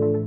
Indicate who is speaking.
Speaker 1: Thank